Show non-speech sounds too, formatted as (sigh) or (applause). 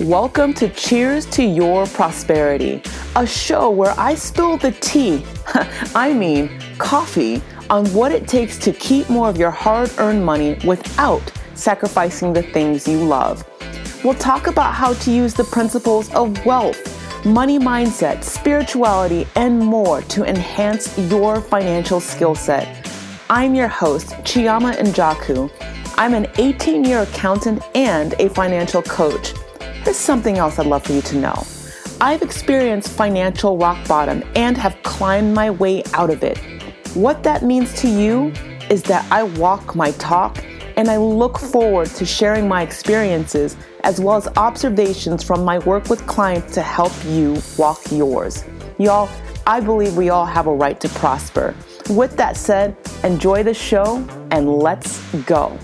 Welcome to Cheers to Your Prosperity, a show where I spill the tea, (laughs) I mean coffee, on what it takes to keep more of your hard earned money without sacrificing the things you love. We'll talk about how to use the principles of wealth, money mindset, spirituality, and more to enhance your financial skill set. I'm your host, Chioma Njoku. I'm an 18 year accountant and a financial coach. There's something else I'd love for you to know. I've experienced financial rock bottom and have climbed my way out of it. What that means to you is that I walk my talk and I look forward to sharing my experiences as well as observations from my work with clients to help you walk yours. Y'all, I believe we all have a right to prosper. With that said, enjoy the show and let's go.